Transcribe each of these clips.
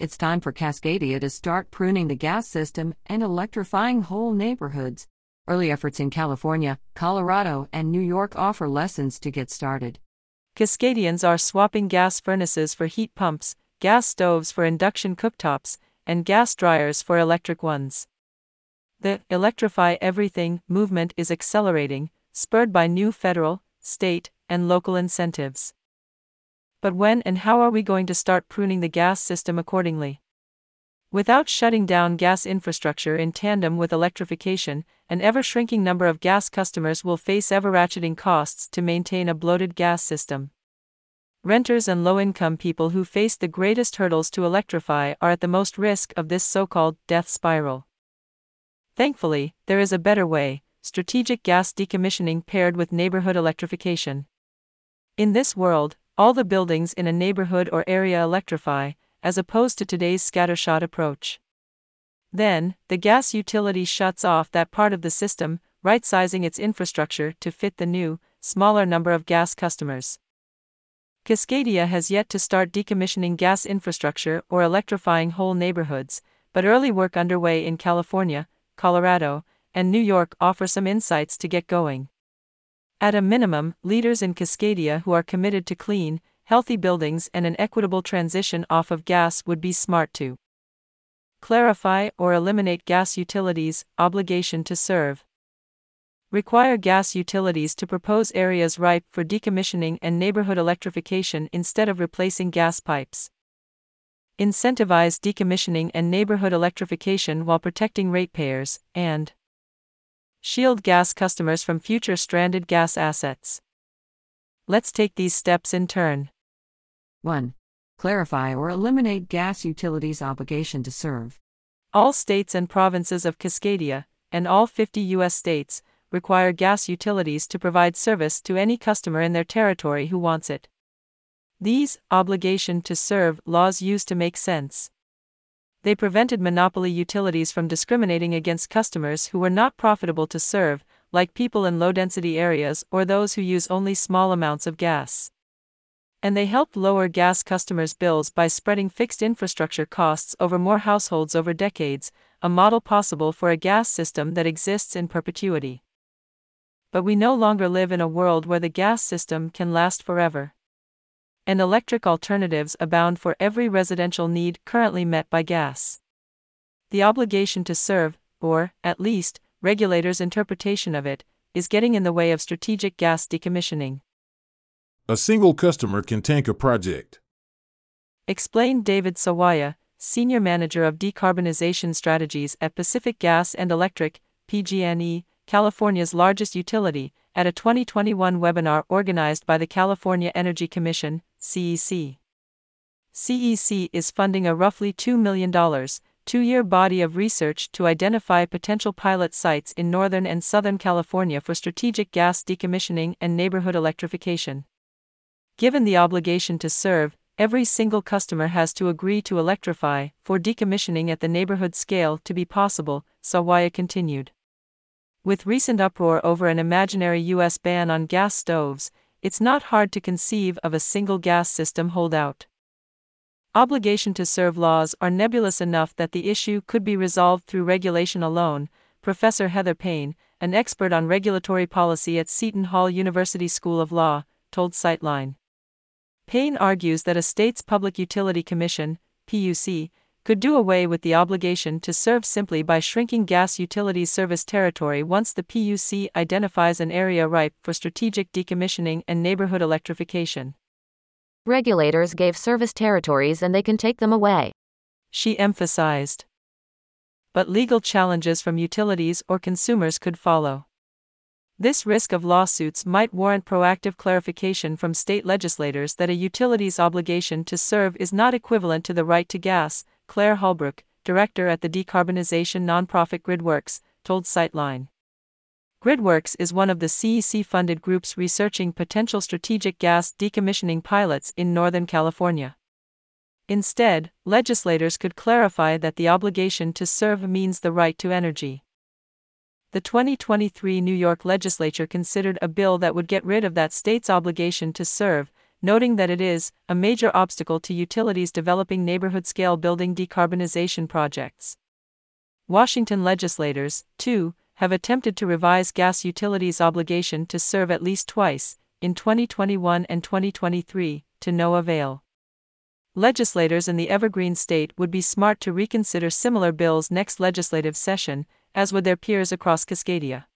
It's time for Cascadia to start pruning the gas system and electrifying whole neighborhoods. Early efforts in California, Colorado, and New York offer lessons to get started. Cascadians are swapping gas furnaces for heat pumps, gas stoves for induction cooktops, and gas dryers for electric ones. The Electrify Everything movement is accelerating, spurred by new federal, state, and local incentives. But when and how are we going to start pruning the gas system accordingly? Without shutting down gas infrastructure in tandem with electrification, an ever shrinking number of gas customers will face ever ratcheting costs to maintain a bloated gas system. Renters and low income people who face the greatest hurdles to electrify are at the most risk of this so called death spiral. Thankfully, there is a better way strategic gas decommissioning paired with neighborhood electrification. In this world, all the buildings in a neighborhood or area electrify, as opposed to today's scattershot approach. Then, the gas utility shuts off that part of the system, right sizing its infrastructure to fit the new, smaller number of gas customers. Cascadia has yet to start decommissioning gas infrastructure or electrifying whole neighborhoods, but early work underway in California, Colorado, and New York offer some insights to get going. At a minimum, leaders in Cascadia who are committed to clean, healthy buildings and an equitable transition off of gas would be smart to clarify or eliminate gas utilities' obligation to serve. Require gas utilities to propose areas ripe for decommissioning and neighborhood electrification instead of replacing gas pipes. Incentivize decommissioning and neighborhood electrification while protecting ratepayers, and Shield gas customers from future stranded gas assets. Let's take these steps in turn. 1. Clarify or eliminate gas utilities' obligation to serve. All states and provinces of Cascadia, and all 50 U.S. states, require gas utilities to provide service to any customer in their territory who wants it. These obligation to serve laws used to make sense they prevented monopoly utilities from discriminating against customers who were not profitable to serve, like people in low density areas or those who use only small amounts of gas. And they helped lower gas customers' bills by spreading fixed infrastructure costs over more households over decades, a model possible for a gas system that exists in perpetuity. But we no longer live in a world where the gas system can last forever and electric alternatives abound for every residential need currently met by gas. The obligation to serve, or, at least, regulators' interpretation of it, is getting in the way of strategic gas decommissioning. A single customer can tank a project. Explained David Sawaya, Senior Manager of Decarbonization Strategies at Pacific Gas and Electric, PG&E, California's largest utility, at a 2021 webinar organized by the California Energy Commission, CEC. CEC is funding a roughly $2 million, two year body of research to identify potential pilot sites in Northern and Southern California for strategic gas decommissioning and neighborhood electrification. Given the obligation to serve, every single customer has to agree to electrify for decommissioning at the neighborhood scale to be possible, Sawaya continued. With recent uproar over an imaginary U.S. ban on gas stoves, it's not hard to conceive of a single gas system holdout. Obligation to serve laws are nebulous enough that the issue could be resolved through regulation alone, Professor Heather Payne, an expert on regulatory policy at Seton Hall University School of Law, told Sightline. Payne argues that a state's Public Utility Commission, PUC, could do away with the obligation to serve simply by shrinking gas utilities service territory once the PUC identifies an area ripe for strategic decommissioning and neighborhood electrification. Regulators gave service territories and they can take them away. She emphasized. But legal challenges from utilities or consumers could follow. This risk of lawsuits might warrant proactive clarification from state legislators that a utility's obligation to serve is not equivalent to the right to gas, Claire Holbrook, director at the decarbonization nonprofit GridWorks, told Sightline. GridWorks is one of the CEC funded groups researching potential strategic gas decommissioning pilots in Northern California. Instead, legislators could clarify that the obligation to serve means the right to energy. The 2023 New York legislature considered a bill that would get rid of that state's obligation to serve, noting that it is a major obstacle to utilities developing neighborhood scale building decarbonization projects. Washington legislators, too, have attempted to revise gas utilities' obligation to serve at least twice, in 2021 and 2023, to no avail. Legislators in the Evergreen state would be smart to reconsider similar bills next legislative session, as would their peers across Cascadia.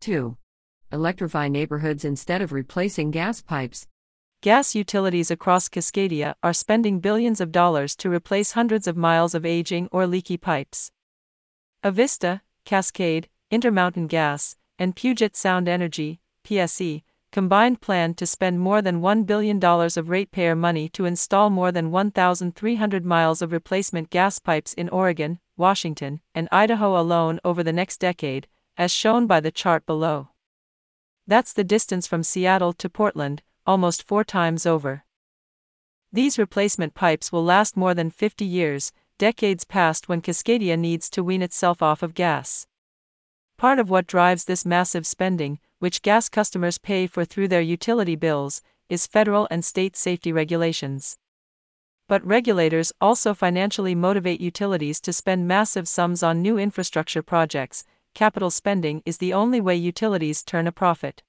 2. Electrify neighborhoods instead of replacing gas pipes. Gas utilities across Cascadia are spending billions of dollars to replace hundreds of miles of aging or leaky pipes. Avista, Cascade, Intermountain Gas, and Puget Sound Energy, PSE, combined plan to spend more than $1 billion of ratepayer money to install more than 1,300 miles of replacement gas pipes in Oregon, Washington, and Idaho alone over the next decade, as shown by the chart below. That's the distance from Seattle to Portland, almost four times over. These replacement pipes will last more than 50 years, decades past when Cascadia needs to wean itself off of gas. Part of what drives this massive spending, which gas customers pay for through their utility bills, is federal and state safety regulations. But regulators also financially motivate utilities to spend massive sums on new infrastructure projects. Capital spending is the only way utilities turn a profit.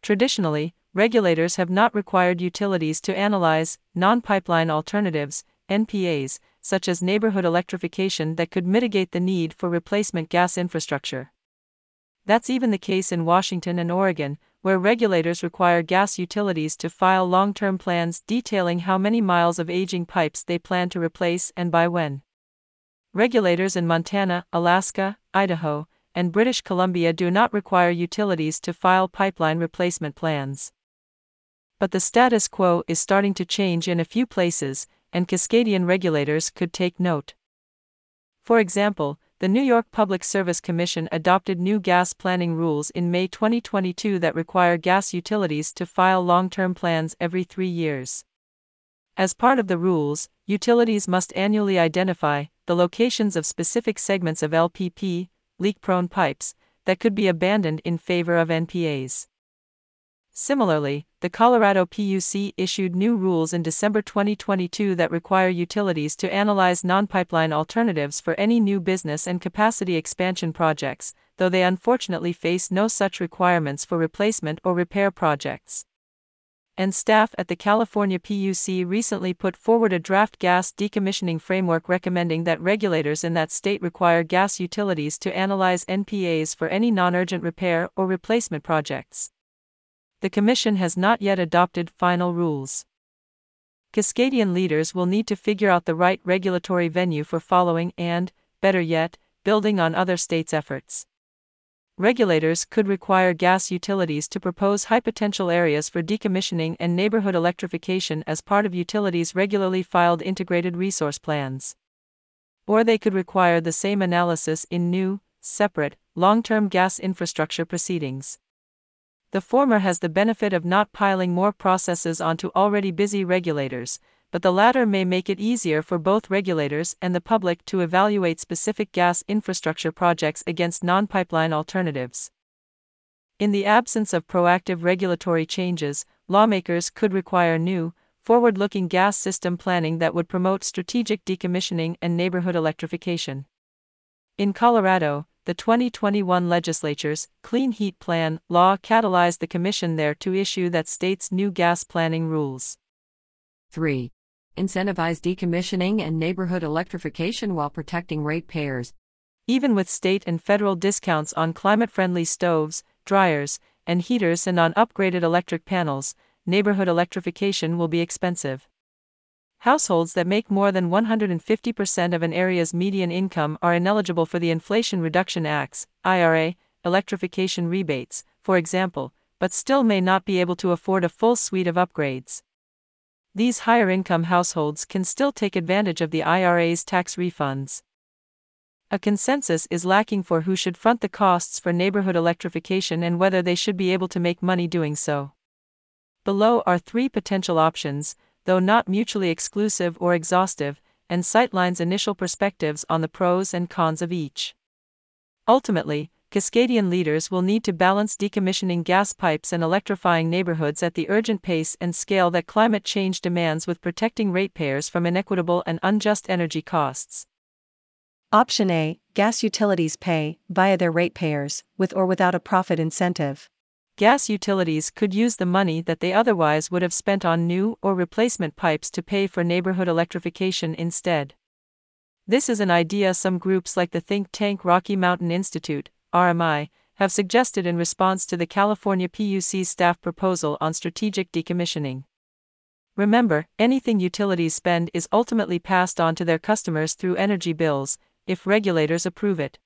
Traditionally, regulators have not required utilities to analyze non pipeline alternatives, NPAs, such as neighborhood electrification that could mitigate the need for replacement gas infrastructure. That's even the case in Washington and Oregon, where regulators require gas utilities to file long term plans detailing how many miles of aging pipes they plan to replace and by when. Regulators in Montana, Alaska, Idaho, and British Columbia do not require utilities to file pipeline replacement plans. But the status quo is starting to change in a few places, and Cascadian regulators could take note. For example, the New York Public Service Commission adopted new gas planning rules in May 2022 that require gas utilities to file long term plans every three years. As part of the rules, utilities must annually identify the locations of specific segments of LPP, leak prone pipes, that could be abandoned in favor of NPAs. Similarly, the Colorado PUC issued new rules in December 2022 that require utilities to analyze non pipeline alternatives for any new business and capacity expansion projects, though they unfortunately face no such requirements for replacement or repair projects. And staff at the California PUC recently put forward a draft gas decommissioning framework recommending that regulators in that state require gas utilities to analyze NPAs for any non urgent repair or replacement projects the Commission has not yet adopted final rules. Cascadian leaders will need to figure out the right regulatory venue for following and, better yet, building on other states' efforts. Regulators could require gas utilities to propose high potential areas for decommissioning and neighborhood electrification as part of utilities' regularly filed integrated resource plans. Or they could require the same analysis in new, separate, long term gas infrastructure proceedings. The former has the benefit of not piling more processes onto already busy regulators, but the latter may make it easier for both regulators and the public to evaluate specific gas infrastructure projects against non pipeline alternatives. In the absence of proactive regulatory changes, lawmakers could require new, forward looking gas system planning that would promote strategic decommissioning and neighborhood electrification. In Colorado, the 2021 legislature's Clean Heat Plan law catalyzed the Commission there to issue that state's new gas planning rules. 3. Incentivize decommissioning and neighborhood electrification while protecting ratepayers. Even with state and federal discounts on climate friendly stoves, dryers, and heaters and on upgraded electric panels, neighborhood electrification will be expensive. Households that make more than 150% of an area's median income are ineligible for the Inflation Reduction Act's IRA electrification rebates, for example, but still may not be able to afford a full suite of upgrades. These higher income households can still take advantage of the IRA's tax refunds. A consensus is lacking for who should front the costs for neighborhood electrification and whether they should be able to make money doing so. Below are three potential options though not mutually exclusive or exhaustive, and Sightline's initial perspectives on the pros and cons of each. Ultimately, Cascadian leaders will need to balance decommissioning gas pipes and electrifying neighborhoods at the urgent pace and scale that climate change demands with protecting ratepayers from inequitable and unjust energy costs. Option A Gas utilities pay, via their ratepayers, with or without a profit incentive. Gas utilities could use the money that they otherwise would have spent on new or replacement pipes to pay for neighborhood electrification instead. This is an idea some groups like the think tank Rocky Mountain Institute, RMI, have suggested in response to the California PUC's staff proposal on strategic decommissioning. Remember, anything utilities spend is ultimately passed on to their customers through energy bills, if regulators approve it.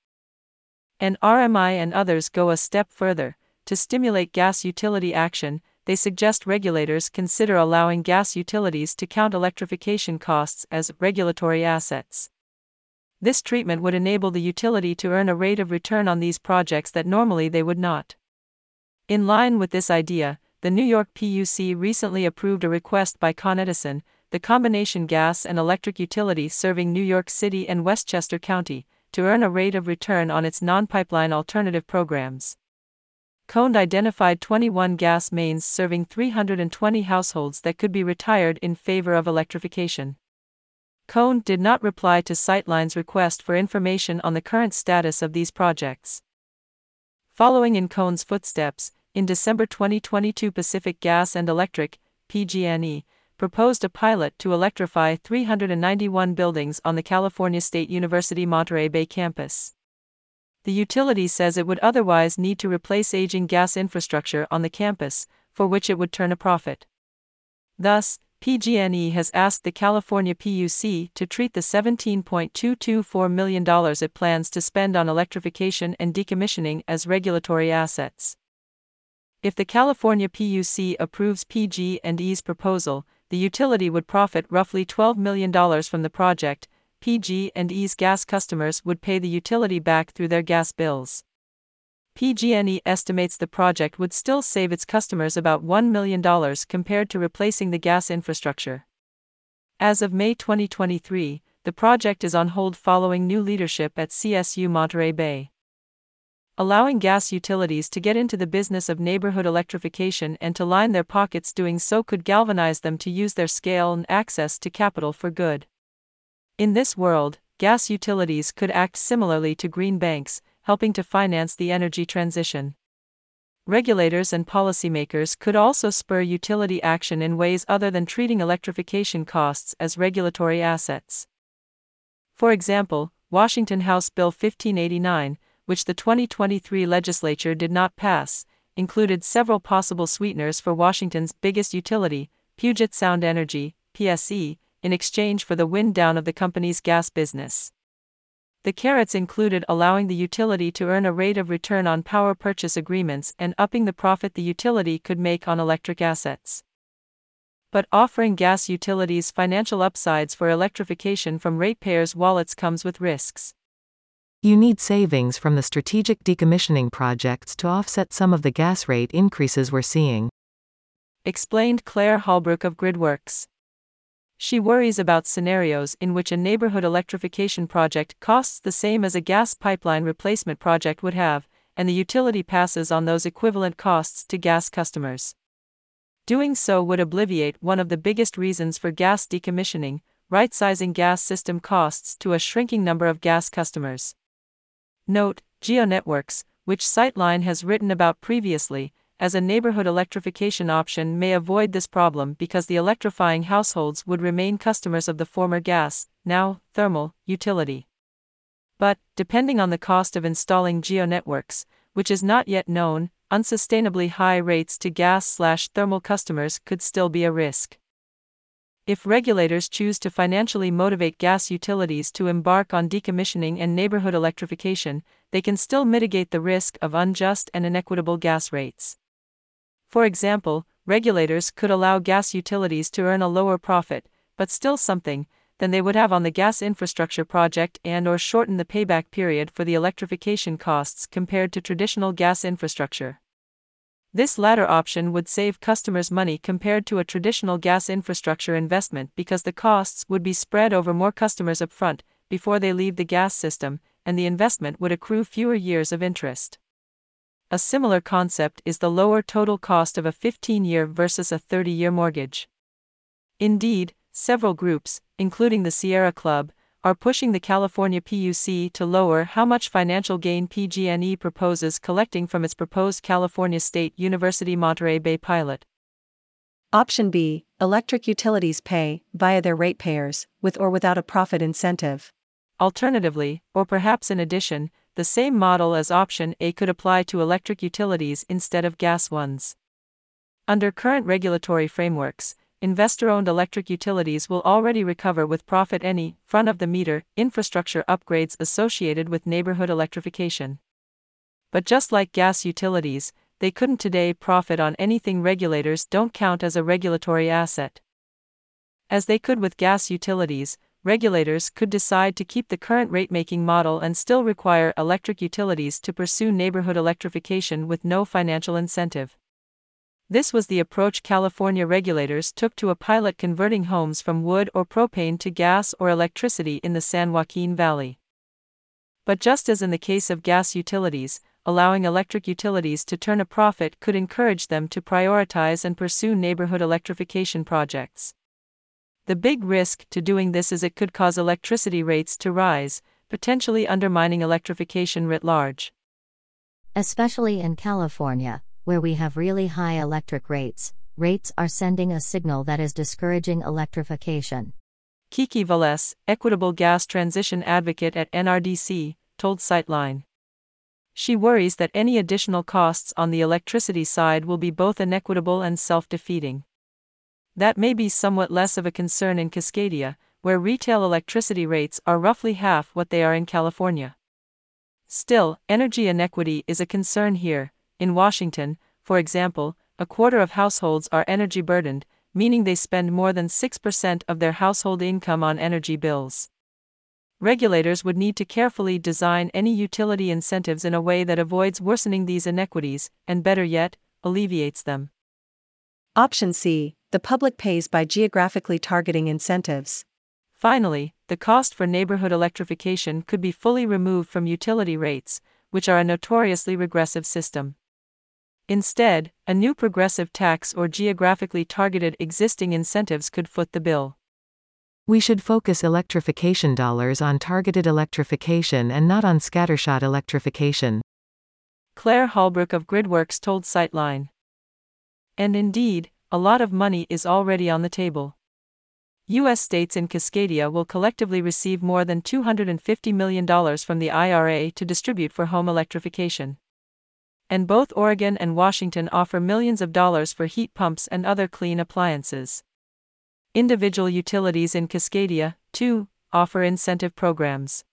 And RMI and others go a step further. To stimulate gas utility action, they suggest regulators consider allowing gas utilities to count electrification costs as regulatory assets. This treatment would enable the utility to earn a rate of return on these projects that normally they would not. In line with this idea, the New York PUC recently approved a request by Con Edison the combination gas and electric utility serving New York City and Westchester County, to earn a rate of return on its non pipeline alternative programs. CONE identified 21 gas mains serving 320 households that could be retired in favor of electrification. CONE did not reply to Sightline's request for information on the current status of these projects. Following in CONE's footsteps, in December 2022, Pacific Gas and Electric, PG&E, proposed a pilot to electrify 391 buildings on the California State University Monterey Bay campus. The utility says it would otherwise need to replace aging gas infrastructure on the campus, for which it would turn a profit. Thus, PG&E has asked the California PUC to treat the $17.224 million it plans to spend on electrification and decommissioning as regulatory assets. If the California PUC approves PG&E's proposal, the utility would profit roughly $12 million from the project. PG&E's gas customers would pay the utility back through their gas bills. PG&E estimates the project would still save its customers about $1 million compared to replacing the gas infrastructure. As of May 2023, the project is on hold following new leadership at CSU Monterey Bay allowing gas utilities to get into the business of neighborhood electrification and to line their pockets doing so could galvanize them to use their scale and access to capital for good. In this world, gas utilities could act similarly to green banks, helping to finance the energy transition. Regulators and policymakers could also spur utility action in ways other than treating electrification costs as regulatory assets. For example, Washington House Bill 1589, which the 2023 legislature did not pass, included several possible sweeteners for Washington's biggest utility, Puget Sound Energy, PSE, in exchange for the wind down of the company's gas business. The carrots included allowing the utility to earn a rate of return on power purchase agreements and upping the profit the utility could make on electric assets. But offering gas utilities financial upsides for electrification from ratepayers' wallets comes with risks. You need savings from the strategic decommissioning projects to offset some of the gas rate increases we're seeing. Explained Claire Holbrook of Gridworks. She worries about scenarios in which a neighborhood electrification project costs the same as a gas pipeline replacement project would have, and the utility passes on those equivalent costs to gas customers. Doing so would obviate one of the biggest reasons for gas decommissioning, right sizing gas system costs to a shrinking number of gas customers. Note, GeoNetworks, which Sightline has written about previously, as a neighborhood electrification option may avoid this problem because the electrifying households would remain customers of the former gas, now thermal, utility. But, depending on the cost of installing GeoNetworks, which is not yet known, unsustainably high rates to gas slash thermal customers could still be a risk. If regulators choose to financially motivate gas utilities to embark on decommissioning and neighborhood electrification, they can still mitigate the risk of unjust and inequitable gas rates. For example, regulators could allow gas utilities to earn a lower profit, but still something, than they would have on the gas infrastructure project and or shorten the payback period for the electrification costs compared to traditional gas infrastructure. This latter option would save customers money compared to a traditional gas infrastructure investment because the costs would be spread over more customers upfront, before they leave the gas system, and the investment would accrue fewer years of interest. A similar concept is the lower total cost of a 15 year versus a 30 year mortgage. Indeed, several groups, including the Sierra Club, are pushing the California PUC to lower how much financial gain PG&E proposes collecting from its proposed California State University Monterey Bay pilot. Option B Electric utilities pay, via their ratepayers, with or without a profit incentive. Alternatively, or perhaps in addition, the same model as option A could apply to electric utilities instead of gas ones. Under current regulatory frameworks, investor owned electric utilities will already recover with profit any front of the meter infrastructure upgrades associated with neighborhood electrification. But just like gas utilities, they couldn't today profit on anything regulators don't count as a regulatory asset. As they could with gas utilities, regulators could decide to keep the current rate-making model and still require electric utilities to pursue neighborhood electrification with no financial incentive. This was the approach California regulators took to a pilot converting homes from wood or propane to gas or electricity in the San Joaquin Valley. But just as in the case of gas utilities, allowing electric utilities to turn a profit could encourage them to prioritize and pursue neighborhood electrification projects. The big risk to doing this is it could cause electricity rates to rise, potentially undermining electrification writ large. Especially in California, where we have really high electric rates, rates are sending a signal that is discouraging electrification. Kiki Velez, Equitable Gas Transition Advocate at NRDC, told Sightline. She worries that any additional costs on the electricity side will be both inequitable and self defeating. That may be somewhat less of a concern in Cascadia, where retail electricity rates are roughly half what they are in California. Still, energy inequity is a concern here. In Washington, for example, a quarter of households are energy burdened, meaning they spend more than 6% of their household income on energy bills regulators would need to carefully design any utility incentives in a way that avoids worsening these inequities, and better yet, alleviates them. Option C The public pays by geographically targeting incentives. Finally, the cost for neighborhood electrification could be fully removed from utility rates, which are a notoriously regressive system. Instead, a new progressive tax or geographically targeted existing incentives could foot the bill. We should focus electrification dollars on targeted electrification and not on scattershot electrification. Claire Holbrook of Gridworks told Sightline. And indeed, a lot of money is already on the table. U.S. states in Cascadia will collectively receive more than $250 million from the IRA to distribute for home electrification. And both Oregon and Washington offer millions of dollars for heat pumps and other clean appliances. Individual utilities in Cascadia, too, offer incentive programs.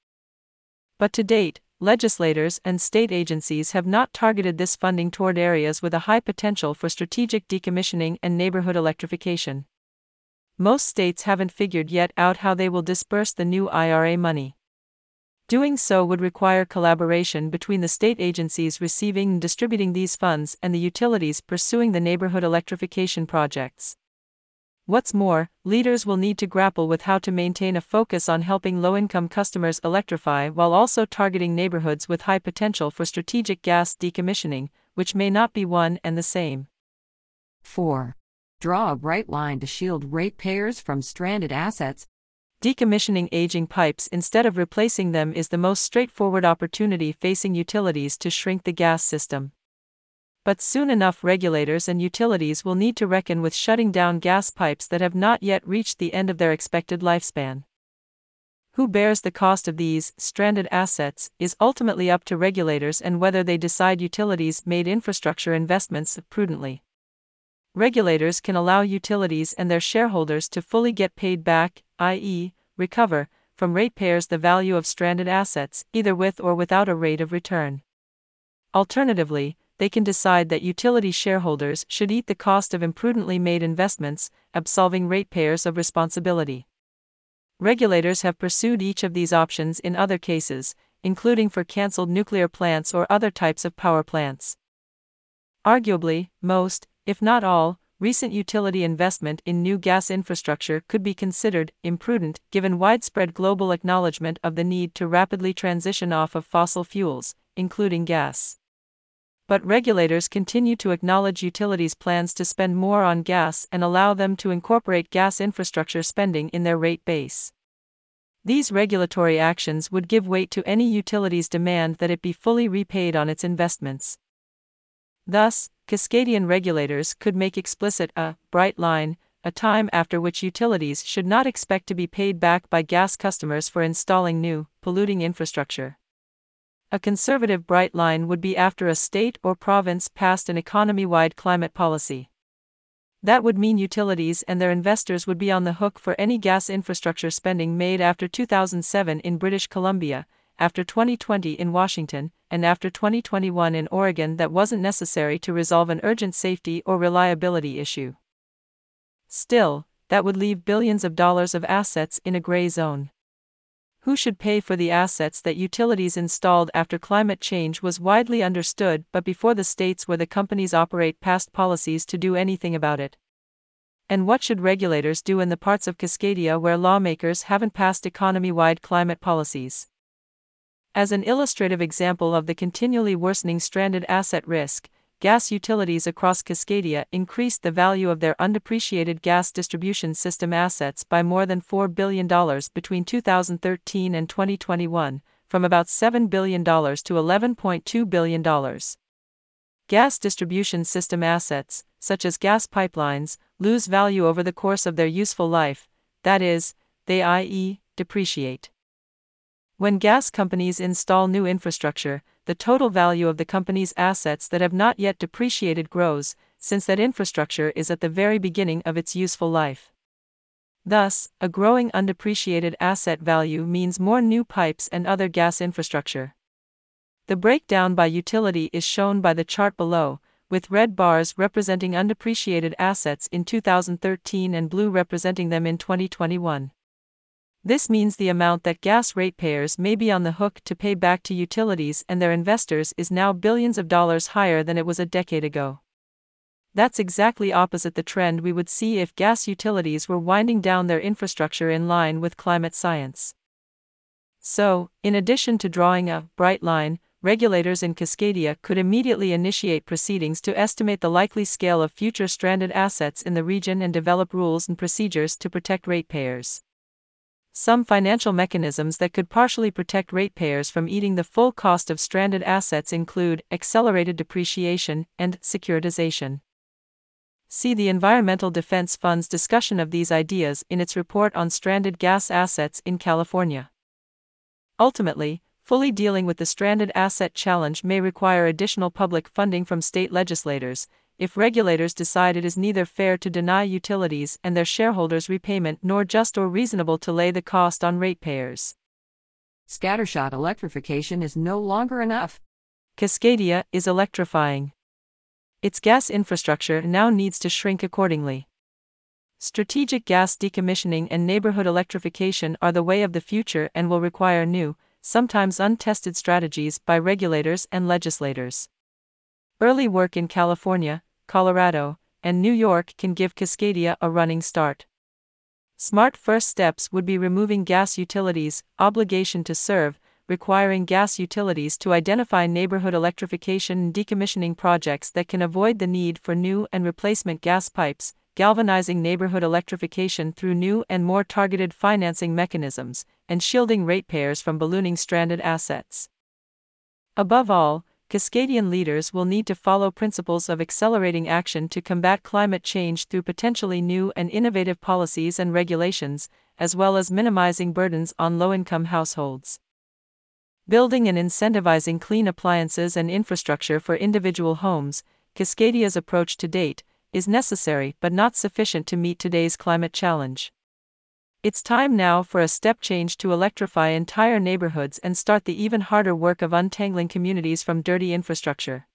But to date, legislators and state agencies have not targeted this funding toward areas with a high potential for strategic decommissioning and neighborhood electrification. Most states haven't figured yet out how they will disperse the new IRA money. Doing so would require collaboration between the state agencies receiving and distributing these funds and the utilities pursuing the neighborhood electrification projects. What's more, leaders will need to grapple with how to maintain a focus on helping low income customers electrify while also targeting neighborhoods with high potential for strategic gas decommissioning, which may not be one and the same. 4. Draw a bright line to shield ratepayers from stranded assets. Decommissioning aging pipes instead of replacing them is the most straightforward opportunity facing utilities to shrink the gas system. But soon enough, regulators and utilities will need to reckon with shutting down gas pipes that have not yet reached the end of their expected lifespan. Who bears the cost of these stranded assets is ultimately up to regulators and whether they decide utilities made infrastructure investments prudently. Regulators can allow utilities and their shareholders to fully get paid back, i.e., recover, from ratepayers the value of stranded assets, either with or without a rate of return. Alternatively, they can decide that utility shareholders should eat the cost of imprudently made investments, absolving ratepayers of responsibility. Regulators have pursued each of these options in other cases, including for cancelled nuclear plants or other types of power plants. Arguably, most, if not all, recent utility investment in new gas infrastructure could be considered imprudent given widespread global acknowledgement of the need to rapidly transition off of fossil fuels, including gas. But regulators continue to acknowledge utilities' plans to spend more on gas and allow them to incorporate gas infrastructure spending in their rate base. These regulatory actions would give weight to any utility's demand that it be fully repaid on its investments. Thus, Cascadian regulators could make explicit a bright line, a time after which utilities should not expect to be paid back by gas customers for installing new, polluting infrastructure. A conservative bright line would be after a state or province passed an economy wide climate policy. That would mean utilities and their investors would be on the hook for any gas infrastructure spending made after 2007 in British Columbia, after 2020 in Washington, and after 2021 in Oregon that wasn't necessary to resolve an urgent safety or reliability issue. Still, that would leave billions of dollars of assets in a gray zone. Who should pay for the assets that utilities installed after climate change was widely understood but before the states where the companies operate passed policies to do anything about it? And what should regulators do in the parts of Cascadia where lawmakers haven't passed economy wide climate policies? As an illustrative example of the continually worsening stranded asset risk, gas utilities across Cascadia increased the value of their undepreciated gas distribution system assets by more than $4 billion between 2013 and 2021, from about $7 billion to $11.2 billion. Gas distribution system assets, such as gas pipelines, lose value over the course of their useful life, that is, they i.e., depreciate. When gas companies install new infrastructure, the total value of the company's assets that have not yet depreciated grows, since that infrastructure is at the very beginning of its useful life. Thus, a growing undepreciated asset value means more new pipes and other gas infrastructure. The breakdown by utility is shown by the chart below, with red bars representing undepreciated assets in 2013 and blue representing them in 2021. This means the amount that gas ratepayers may be on the hook to pay back to utilities and their investors is now billions of dollars higher than it was a decade ago. That's exactly opposite the trend we would see if gas utilities were winding down their infrastructure in line with climate science. So, in addition to drawing a bright line, regulators in Cascadia could immediately initiate proceedings to estimate the likely scale of future stranded assets in the region and develop rules and procedures to protect ratepayers. Some financial mechanisms that could partially protect ratepayers from eating the full cost of stranded assets include accelerated depreciation and securitization. See the Environmental Defense Fund's discussion of these ideas in its report on stranded gas assets in California. Ultimately, fully dealing with the stranded asset challenge may require additional public funding from state legislators, if regulators decide it is neither fair to deny utilities and their shareholders repayment nor just or reasonable to lay the cost on ratepayers. Scattershot electrification is no longer enough. Cascadia is electrifying. Its gas infrastructure now needs to shrink accordingly. Strategic gas decommissioning and neighborhood electrification are the way of the future and will require new, sometimes untested strategies by regulators and legislators. Early work in California, Colorado, and New York can give Cascadia a running start. Smart first steps would be removing gas utilities' obligation to serve, requiring gas utilities to identify neighborhood electrification and decommissioning projects that can avoid the need for new and replacement gas pipes, galvanizing neighborhood electrification through new and more targeted financing mechanisms, and shielding ratepayers from ballooning stranded assets. Above all, Cascadian leaders will need to follow principles of accelerating action to combat climate change through potentially new and innovative policies and regulations, as well as minimizing burdens on low income households. Building and incentivizing clean appliances and infrastructure for individual homes, Cascadia's approach to date, is necessary but not sufficient to meet today's climate challenge. It's time now for a step change to electrify entire neighborhoods and start the even harder work of untangling communities from dirty infrastructure.